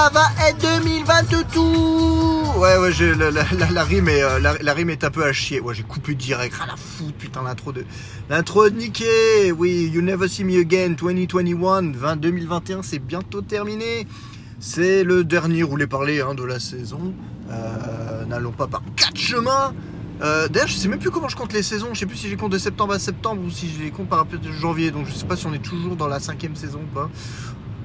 ça va être 2022 Ouais, ouais, j'ai- la, la- la- la rime est, euh, la, la rime est un peu à chier. Ouais, j'ai coupé direct, rien à foutre, putain, l'intro de... L'intro de Nicky, oui, You Never See Me Again 2021, 20, 2021, c'est bientôt terminé. C'est le dernier roulé parler hein, de la saison. Euh, N'allons pas par quatre chemins. Euh, D'ailleurs, je sais même plus comment je compte les saisons. Je sais plus si je les compte de septembre à septembre ou si je les compte par rapport de janvier. Donc je sais pas si on est toujours dans la cinquième saison ou pas.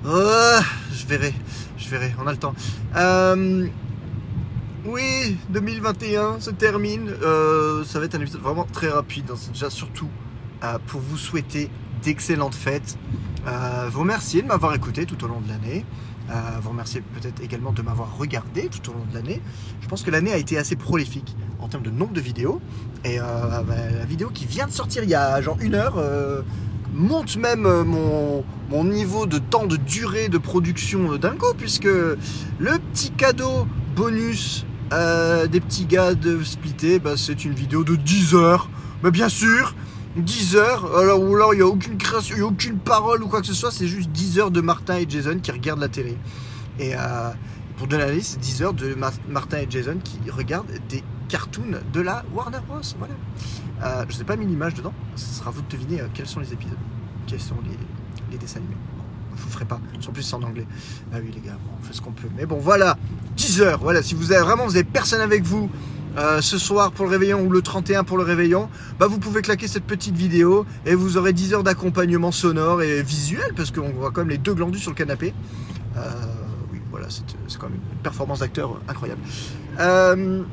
Euh, je verrai, je verrai, on a le temps. Euh, oui, 2021 se termine. Euh, ça va être un épisode vraiment très rapide. hein. C'est déjà surtout euh, pour vous souhaiter d'excellentes fêtes. Vous remercier de m'avoir écouté tout au long de l'année. Vous remercier peut-être également de m'avoir regardé tout au long de l'année. Je pense que l'année a été assez prolifique en termes de nombre de vidéos. Et bah, la vidéo qui vient de sortir il y a genre une heure monte même euh, mon, niveau de temps de durée de production euh, d'un coup, puisque le petit cadeau bonus euh, des petits gars de Splitté, bah, c'est une vidéo de 10 heures. Mais bien sûr, 10 heures, alors ou alors il n'y a aucune création, il a aucune parole ou quoi que ce soit, c'est juste 10 heures de Martin et Jason qui regardent la télé. Et pour donner la liste, c'est 10 heures de Mar- Martin et Jason qui regardent des cartoons de la Warner Bros. Voilà. Euh, je n'ai pas mis l'image dedans, ce sera à vous de deviner euh, quels sont les épisodes, quels sont les, dessins animés. Bon, vous ferez pas, en plus c'est en anglais. Ah oui les gars, on fait ce qu'on peut. Mais bon voilà, 10 heures, voilà, si vous avez vraiment, vous personne avec vous euh, ce soir pour le réveillon ou le 31 pour le réveillon, bah vous pouvez claquer cette petite vidéo et vous aurez 10 heures d'accompagnement sonore et visuel parce qu'on voit quand même les deux glandus sur le canapé. Euh, voilà, c'est c'est quand même une performance d'acteur incroyable. Euh,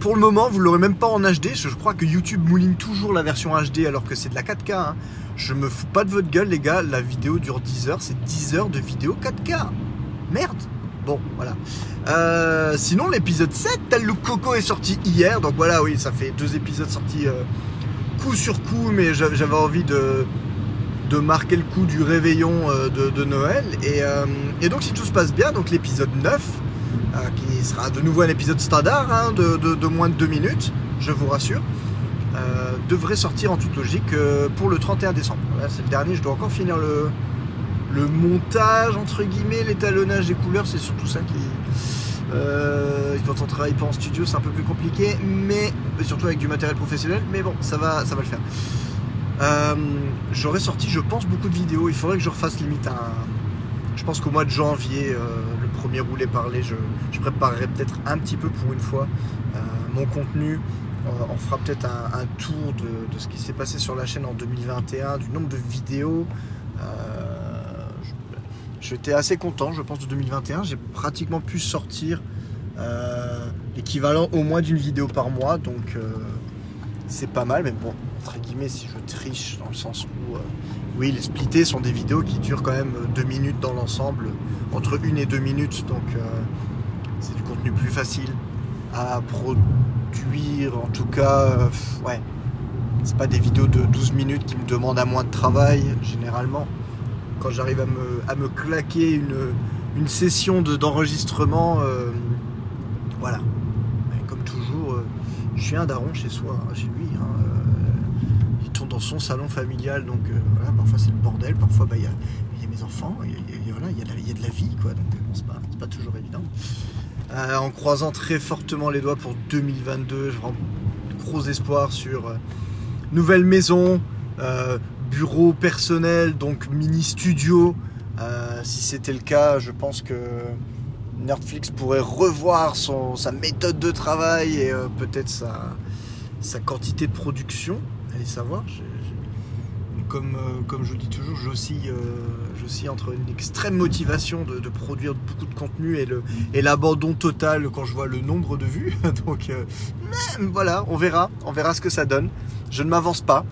pour le moment, vous l'aurez même pas en HD. Je crois que YouTube mouline toujours la version HD alors que c'est de la 4K. hein. Je me fous pas de votre gueule, les gars. La vidéo dure 10 heures. C'est 10 heures de vidéo 4K. Merde. Bon, voilà. Euh, sinon, l'épisode 7, tel le Coco est sorti hier. Donc voilà, oui, ça fait deux épisodes sortis euh, coup sur coup, mais j'a- j'avais envie de, de marquer le coup du réveillon euh, de, Noël. Et, euh, et donc, si tout se passe bien, donc l'épisode 9, euh, qui sera de nouveau un épisode standard hein, de, moins de 2 minutes, je vous rassure, devrait sortir en toute logique pour le 31 décembre. Voilà, c'est le dernier, je dois encore finir le, le montage, entre guillemets, l'étalonnage des couleurs, c'est surtout ça qui. Euh, quand on travaille pas en studio, c'est un peu plus compliqué, mais surtout avec du matériel professionnel, mais bon, ça va, ça va le faire. Euh, J'aurais sorti, je pense, beaucoup de vidéos. Il faudrait que je refasse limite un. Je pense qu'au mois de janvier, euh, le premier roulé parlé, je, préparerai peut-être un petit peu pour une fois euh, mon contenu. On fera peut-être un, tour de, de ce qui s'est passé sur la chaîne en 2021, du nombre de vidéos. J'étais assez content, je pense, de 2021. J'ai pratiquement pu sortir l'équivalent au moins d'une vidéo par mois, donc c'est pas mal. Mais bon, entre guillemets, si je triche dans le sens où, euh, oui, les splittés sont des vidéos qui durent quand même deux minutes dans l'ensemble, entre une et deux minutes, donc euh, c'est du contenu plus facile à produire. En tout cas, euh, ouais, c'est pas des vidéos de 12 minutes qui me demandent à moins de travail, généralement quand j'arrive à me, à me claquer une, une session de- d'enregistrement, euh, voilà. Comme toujours, euh, je suis un daron chez soi, hein, chez lui. hein, euh, son salon familial, donc euh, voilà, parfois c'est le bordel, parfois bah, il y, a, il y a mes enfants, il y y a- y de la- y vie, quoi, donc euh, c'est pas, toujours évident. Euh, en croisant très fortement les doigts pour 2022, je prends gros espoir sur nouvelle maison, bureau personnel, donc mini studio. Si c'était le cas, je pense que Netflix pourrait revoir son, sa méthode de travail et peut-être sa, sa quantité de production. Allez savoir. Euh, comme je vous dis toujours, j'oscille, euh, j'oscille entre une extrême motivation de, produire beaucoup de contenu et, l'abandon total quand je vois le nombre de vues. Donc euh, voilà, on verra, on verra ce que ça donne. Je ne m'avance pas,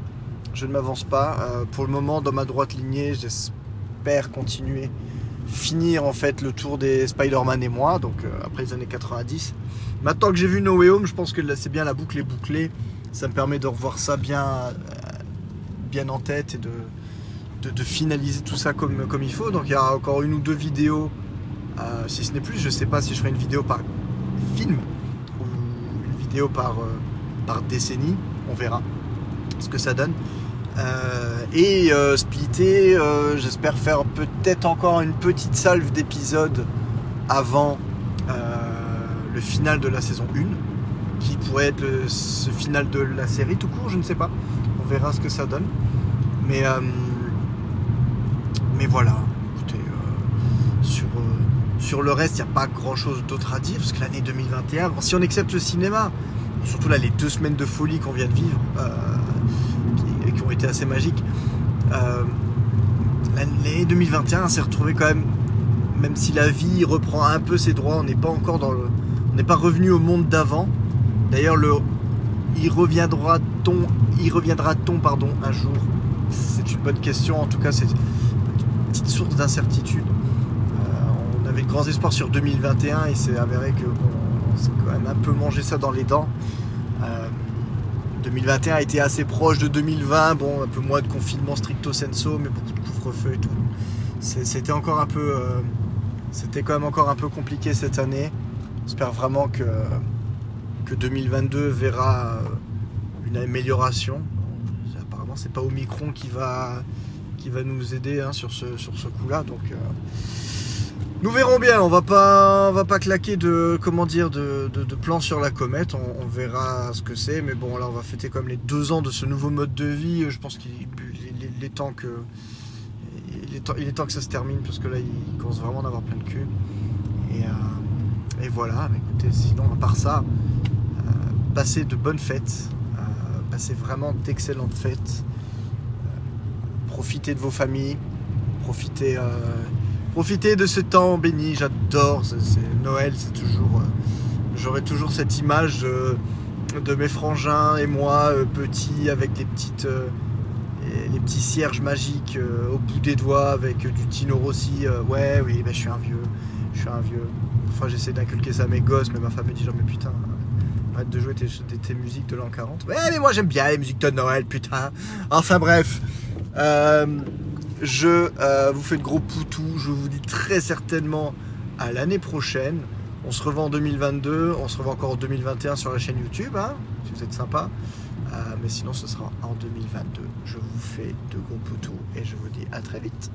je ne m'avance pas. Pour le moment, dans ma droite lignée, j'espère continuer, finir en fait le tour des Spider-Man et moi, donc après les années 90. Maintenant que j'ai vu No Way Home, je pense que c'est bien la boucle est bouclée. Ça me permet de revoir ça bien, euh, bien en tête et de, finaliser tout ça comme, comme il faut. Donc il y a encore une ou deux vidéos, euh, si ce n'est plus. Je sais pas si je ferai une vidéo par film ou une vidéo par, euh, par décennie. On verra ce que ça donne. et splitter, j'espère faire peut-être encore une petite salve d'épisodes avant le final de la saison 1, qui être ce final de la série tout court, je ne sais pas. On verra ce que ça donne. Mais, mais voilà, écoutez, sur sur le reste, il n'y a pas grand chose d'autre à dire, parce que l'année 2021, si on accepte le cinéma, surtout là les deux semaines de folie qu'on vient de vivre, euh, qui, qui, ont été assez magiques, euh, l'année 2021 s'est retrouvée quand même, même si la vie reprend un peu ses droits, on n'est pas encore dans le. On n'est pas revenu au monde d'avant. D'ailleurs, le. Y reviendra-t-on y reviendra-t-on pardon un jour? C'est une bonne question. En tout cas, c'est une petite source d'incertitude avait de grands espoirs sur 2021 et c'est avéré que bon, quand même un peu mangé ça dans les dents. 2021 euh, a été assez proche de 2020, bon, un peu moins de confinement stricto sensu, mais beaucoup de couvre-feu et tout. C'était encore un peu. Euh, c'était quand même encore un peu compliqué cette année. J'espère vraiment que, que 2022 verra euh, une amélioration. apparemment, c'est pas Omicron qui va, qui va nous aider hein, sur ce, sur ce coup-là. Donc, nous verrons bien, on va pas, on va pas claquer de, comment dire, de, de, plans sur la comète, on, verra ce que c'est, mais bon là on va fêter comme les deux ans de ce nouveau mode de vie, je pense qu'il est, temps que, il est, temps, que ça se termine, parce que là il commence vraiment d'avoir plein de cul. Et, euh, et voilà, mais écoutez, sinon à part ça, euh, passez de bonnes fêtes, euh, passez vraiment d'excellentes fêtes, profitez de vos familles, profitez profiter de ce temps béni, j'adore. Noël, c'est toujours. Euh, j'aurai toujours cette image de mes frangins et moi, euh, petits, avec des petites. Euh, les petits cierges magiques au bout des doigts avec du Tino Rossi. ouais, oui, ben, je suis un vieux. Je suis un vieux. Enfin, j'essaie d'inculquer ça à mes gosses, mais ma femme me dit genre, mais putain, arrête de jouer tes, musiques de l'an 40. Ouais, mais moi j'aime bien les musiques de Noël, putain. Enfin, bref. Je euh, vous fais de gros poutous. Je vous dis très certainement à l'année prochaine. On se revoit en 2022. On se revoit encore en 2021 sur la chaîne YouTube, hein, si vous êtes sympa. Euh, mais sinon, ce sera en 2022. Je vous fais de gros poutous et je vous dis à très vite.